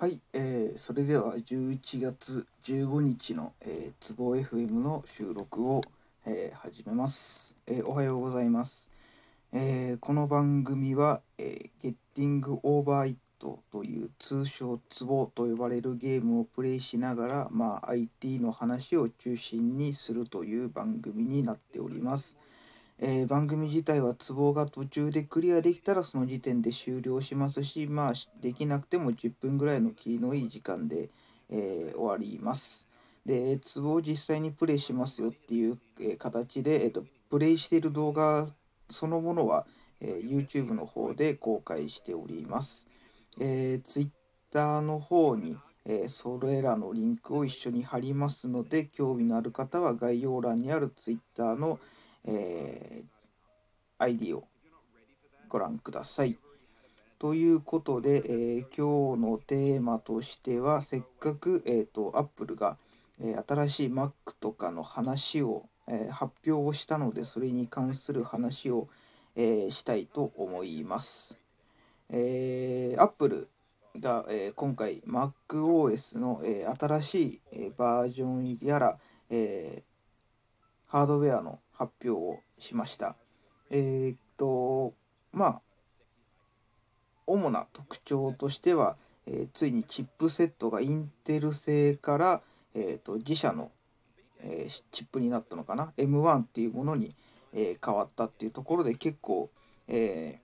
はい、えーそれでは11月15日の、えー、ツボ FM の収録を、えー始めます、えーおはようございます。えーこの番組は、えー、Getting Over It という通称ツボと呼ばれるゲームをプレイしながら、まあ、IT の話を中心にするという番組になっております。えー番組自体はツボが途中でクリアできたらその時点で終了しますしまあできなくても10分ぐらいの切りのいい時間で、えー終わります。でツボを実際にプレイしますよっていう、え形で、えーとプレイしている動画そのものは、え YouTube の方で公開しております。えー、Twitter の方に、えーそれらのリンクを一緒に貼りますので興味のある方は概要欄にある Twitter のえー ID をご覧ください。ということで、えー今日のテーマとしてはせっかく、えー、と Apple が、えー新しい Mac とかの話を、えー発表をしたのでそれに関する話を、えーしたいと思います。えー Apple が、えー今回 MacOS の、えー新しい、えーバージョンやら、えーハードウェアの発表をしました。えーっと、まあ、主な特徴としては、えーついにチップセットがインテル製から、えーっと自社の、えーチップになったのかな？M1 っていうものに、え変わったっていうところで結構、え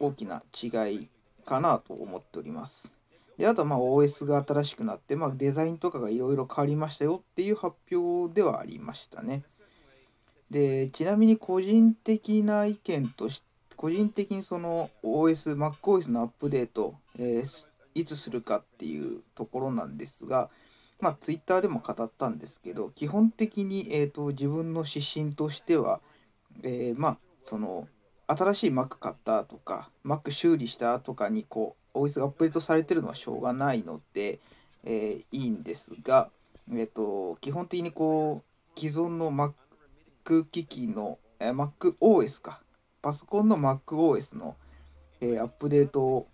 大きな違いかなと思っております。であとはまあ OS が新しくなって、まあ、デザインとかがいろいろ変わりましたよっていう発表ではありましたね。でちなみに個人的な意見として個人的にその OS、MacOS のアップデート、えーいつするかっていうところなんですが、まあ、Twitter でも語ったんですけど、基本的に、えー、と自分の指針としては、えーまあ、その新しい Mac 買ったとか、Mac 修理したとかにこう OS がアップデートされてるのはしょうがないので、えーいいんですが、えー、と基本的にこう既存の Mac Mac 機器の、えー MacOS かパソコンの MacOS の、えーアップデート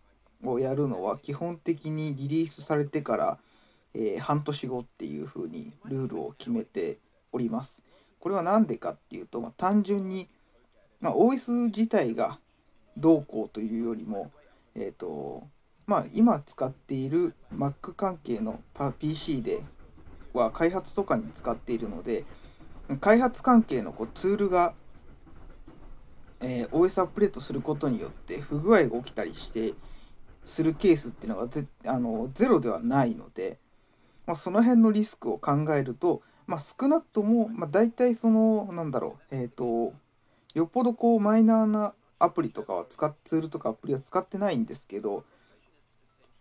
をやるのは基本的にリリースされてから、えー半年後っていう風にルールを決めております。これは何でかっていうと、まあ、単純に、まあ、OS 自体がどうこうというよりも、えっ、と、まあ、今使っている Mac 関係の PC では開発とかに使っているので、開発関係のこうツールが、えー OS アップデートすることによって不具合が起きたりしてするケースっていうのがぜあのゼロではないので、まあ、その辺のリスクを考えると、まあ、少なくとも、まあ、大体そのなんだろうえっ、とよっぽどこうマイナーなアプリとかは使っツールとかアプリは使ってないんですけど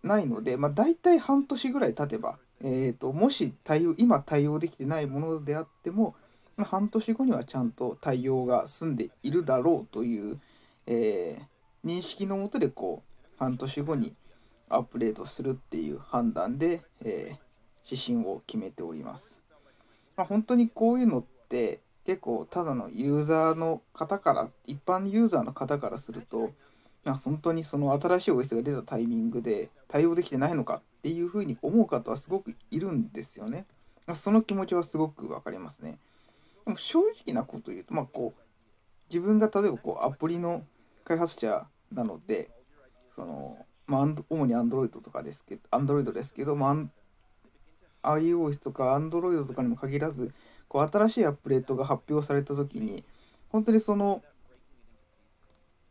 ないので、まあ、大体半年ぐらい経てば、えー、ともし対応今対応できてないものであっても、半年後にはちゃんと対応が済んでいるだろうという、えー認識のもとでこう半年後にアップデートするっていう判断で、えー指針を決めております。まあ、本当にこういうのって結構ただのユーザーの方から一般ユーザーの方からするとまあ本当にその新しい OS が出たタイミングで対応できてないのかっていうふうに思う方はすごくいるんですよね。その気持ちはすごくわかりますね。も正直なこと言うと、まあこう、自分が例えばこうアプリの開発者なので、その、まあ、主に Android とかですけど、Android ですけど、まあ、iOS とか Android とかにも限らず、こう新しいアップデートが発表されたときに、本当にその、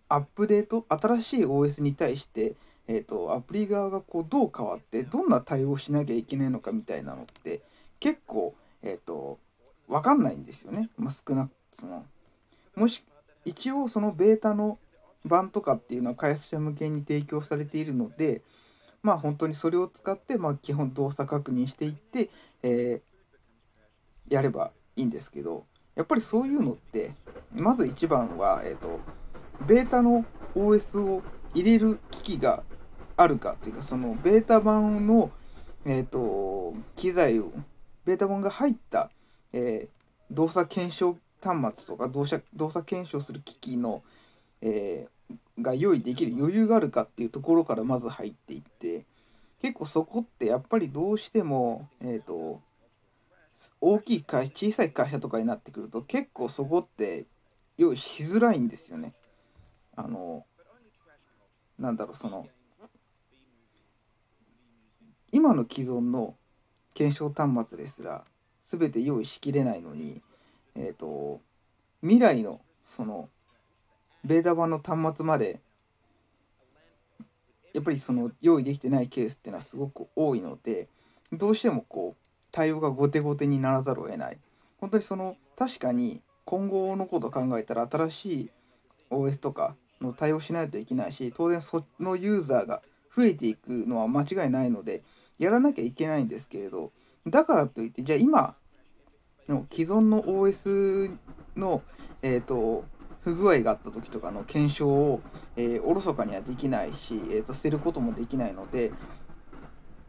アップデート、新しい OS に対して、えー、とアプリ側がこうどう変わってどんな対応しなきゃいけないのかみたいなのって結構、えー、と分かんないんですよね、まあ、少なくその。もし一応そのベータの版とかっていうのは開発者向けに提供されているのでまあ本当にそれを使って、まあ、基本動作確認していって、えーやればいいんですけどやっぱりそういうのってまず一番は、えー、とベータの OS を入れる機器があるかというかそのベータ版の、えー、と機材をベータ版が入った、えー動作検証端末とか動作動作検証する機器の、えーが用意できる余裕があるかっていうところからまず入っていって結構そこってやっぱりどうしても、えっ、と、大きい会小さい会社とかになってくると結構そこって用意しづらいんですよね。あの、なんだろう、その、今の既存の検証端末ですら全て用意しきれないのに、えっ、と、未来のそのベータ版の端末までやっぱりその用意できてないケースっていうのはすごく多いのでどうしてもこう対応が後手後手にならざるを得ない。本当にその確かに今後のことを考えたら新しい OS とかの対応しないといけないし当然そのユーザーが増えていくのは間違いないのでやらなきゃいけないんですけれどだからといってじゃあ今の既存の OS の、えーと、不具合があった時とかの検証を、えー、おろそかにはできないし、えーと、捨てることもできないので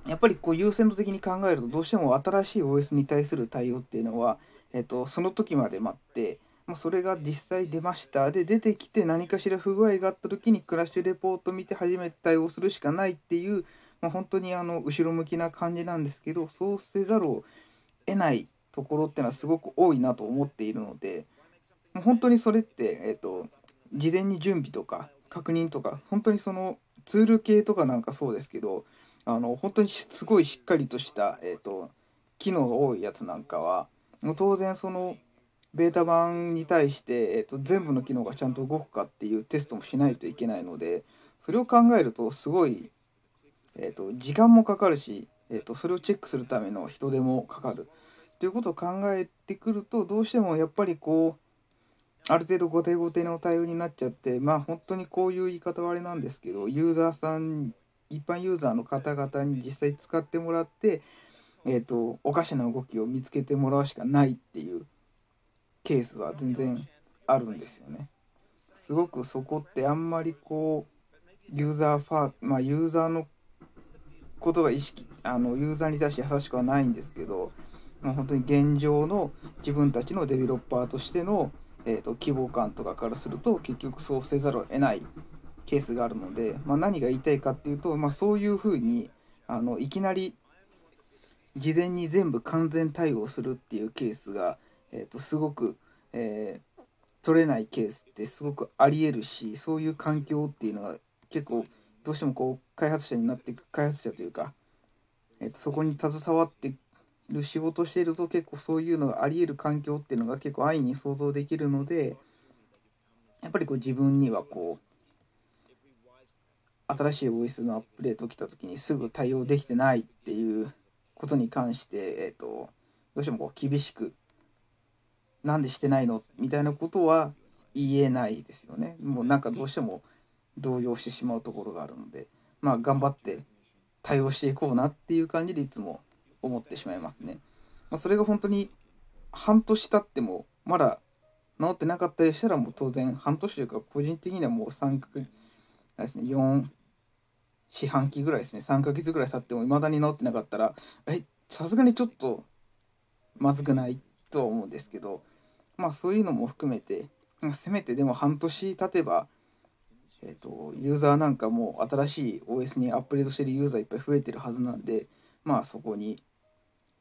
やっぱりこう優先度的に考えるとどうしても新しい OS に対する対応っていうのは、えーと、その時まで待って、まあ、それが実際出ました。で出てきて何かしら不具合があった時にクラッシュレポート見て初めて対応するしかないっていう、まあ、本当にあの後ろ向きな感じなんですけどそうせざるを得ないところってのはすごく多いなと思っているので。本当にそれって、え、ー、と、事前に準備とか確認とか、本当にそのツール系とかなんかそうですけど、あの、本当にすごいしっかりとした、え、ー、と、機能が多いやつなんかは、もう当然その、ベータ版に対して、えーと、全部の機能がちゃんと動くかっていうテストもしないといけないのでそれを考えるとすごい、えーと、時間もかかるし、えーとそれをチェックするための人手もかかるということを考えてくるとどうしてもやっぱりこうある程度後手後手の対応になっちゃってまあ本当にこういう言い方はあれなんですけどユーザーさん一般ユーザーの方々に実際使ってもらって、えーと、おかしな動きを見つけてもらうしかないっていうケースは全然あるんですよね。すごくそこってあんまりこうユーザーファーまあユーザーのことが意識あのユーザーに対して優しくはないんですけど、まあ、本当に現状の自分たちのデベロッパーとしてのえーと、希望感とかからすると結局そうせざるを得ないケースがあるので、まあ、何が言いたいかっていうと、まあ、そういうふうにあのいきなり事前に全部完全対応するっていうケースが、えーと、すごく、えー、取れないケースってすごくありえるしそういう環境っていうのが結構どうしてもこう開発者になっていく開発者というか、えーとそこに携わってる仕事していると結構そういうのがあり得る環境っていうのが結構安易に想像できるのでやっぱりこう自分にはこう新しい OS のアップデート来た時にすぐ対応できてないっていうことに関して、えーと、どうしてもこう厳しくなんでしてないの？みたいなことは言えないですよね。もうなんかどうしても動揺してしまうところがあるのでまあ頑張って対応していこうなっていう感じでいつも思ってしまいますね。まあ、それが本当に半年経ってもまだ治ってなかったりしたらもう当然半年というか個人的にはもう3かですね4四半期ぐらいですね3ヶ月ぐらい経っても未だに治ってなかったらえさすがにちょっとまずくないとは思うんですけどまあそういうのも含めてせめてでも半年経てばえーと、ユーザーなんかも新しい OS にアップデートしてるユーザーいっぱい増えてるはずなんでまあそこに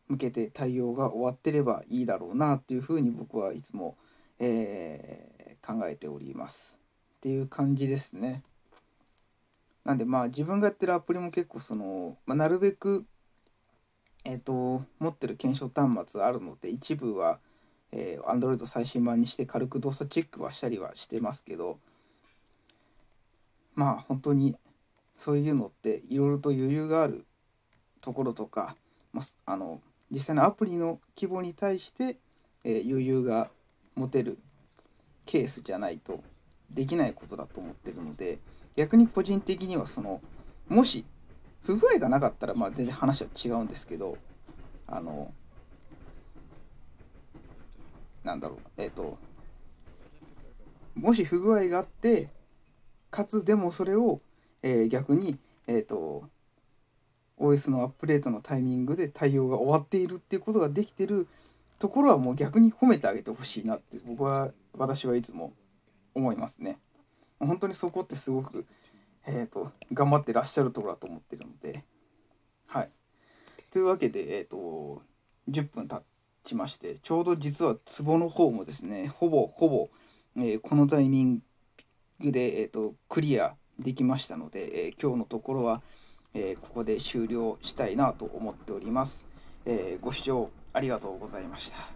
向けて対応が終わってればいいだろうなっていうふうに僕はいつも、えー、考えておりますっていう感じですね。なんでまあ自分がやってるアプリも結構その、まあ、なるべくえっ、ー、と持ってる検証端末あるので一部は、えー、Android 最新版にして軽く動作チェックはしたりはしてますけどまあ本当にそういうのっていろいろと余裕があるところとか、まあ、あの実際のアプリの規模に対して、えー、余裕が持てるケースじゃないとできないことだと思ってるので逆に個人的にはそのもし不具合がなかったらまあ全然話は違うんですけどあのなんだろうえっ、ー、ともし不具合があってかつでもそれを、えー、逆にえっ、ー、と OS のアップデートのタイミングで対応が終わっているっていうことができてるところはもう逆に褒めてあげてほしいなって僕は私はいつも思いますね。本当にそこってすごく、えーと、頑張ってらっしゃるところだと思ってるのではいというわけで、えっ、と、10分経ちまして、ちょうど実はツボの方もですね、ほぼほぼ、えーこのタイミングで、えー、とクリアできましたので、えー今日のところは、えーここで終了したいなと思っております。えーご視聴ありがとうございました。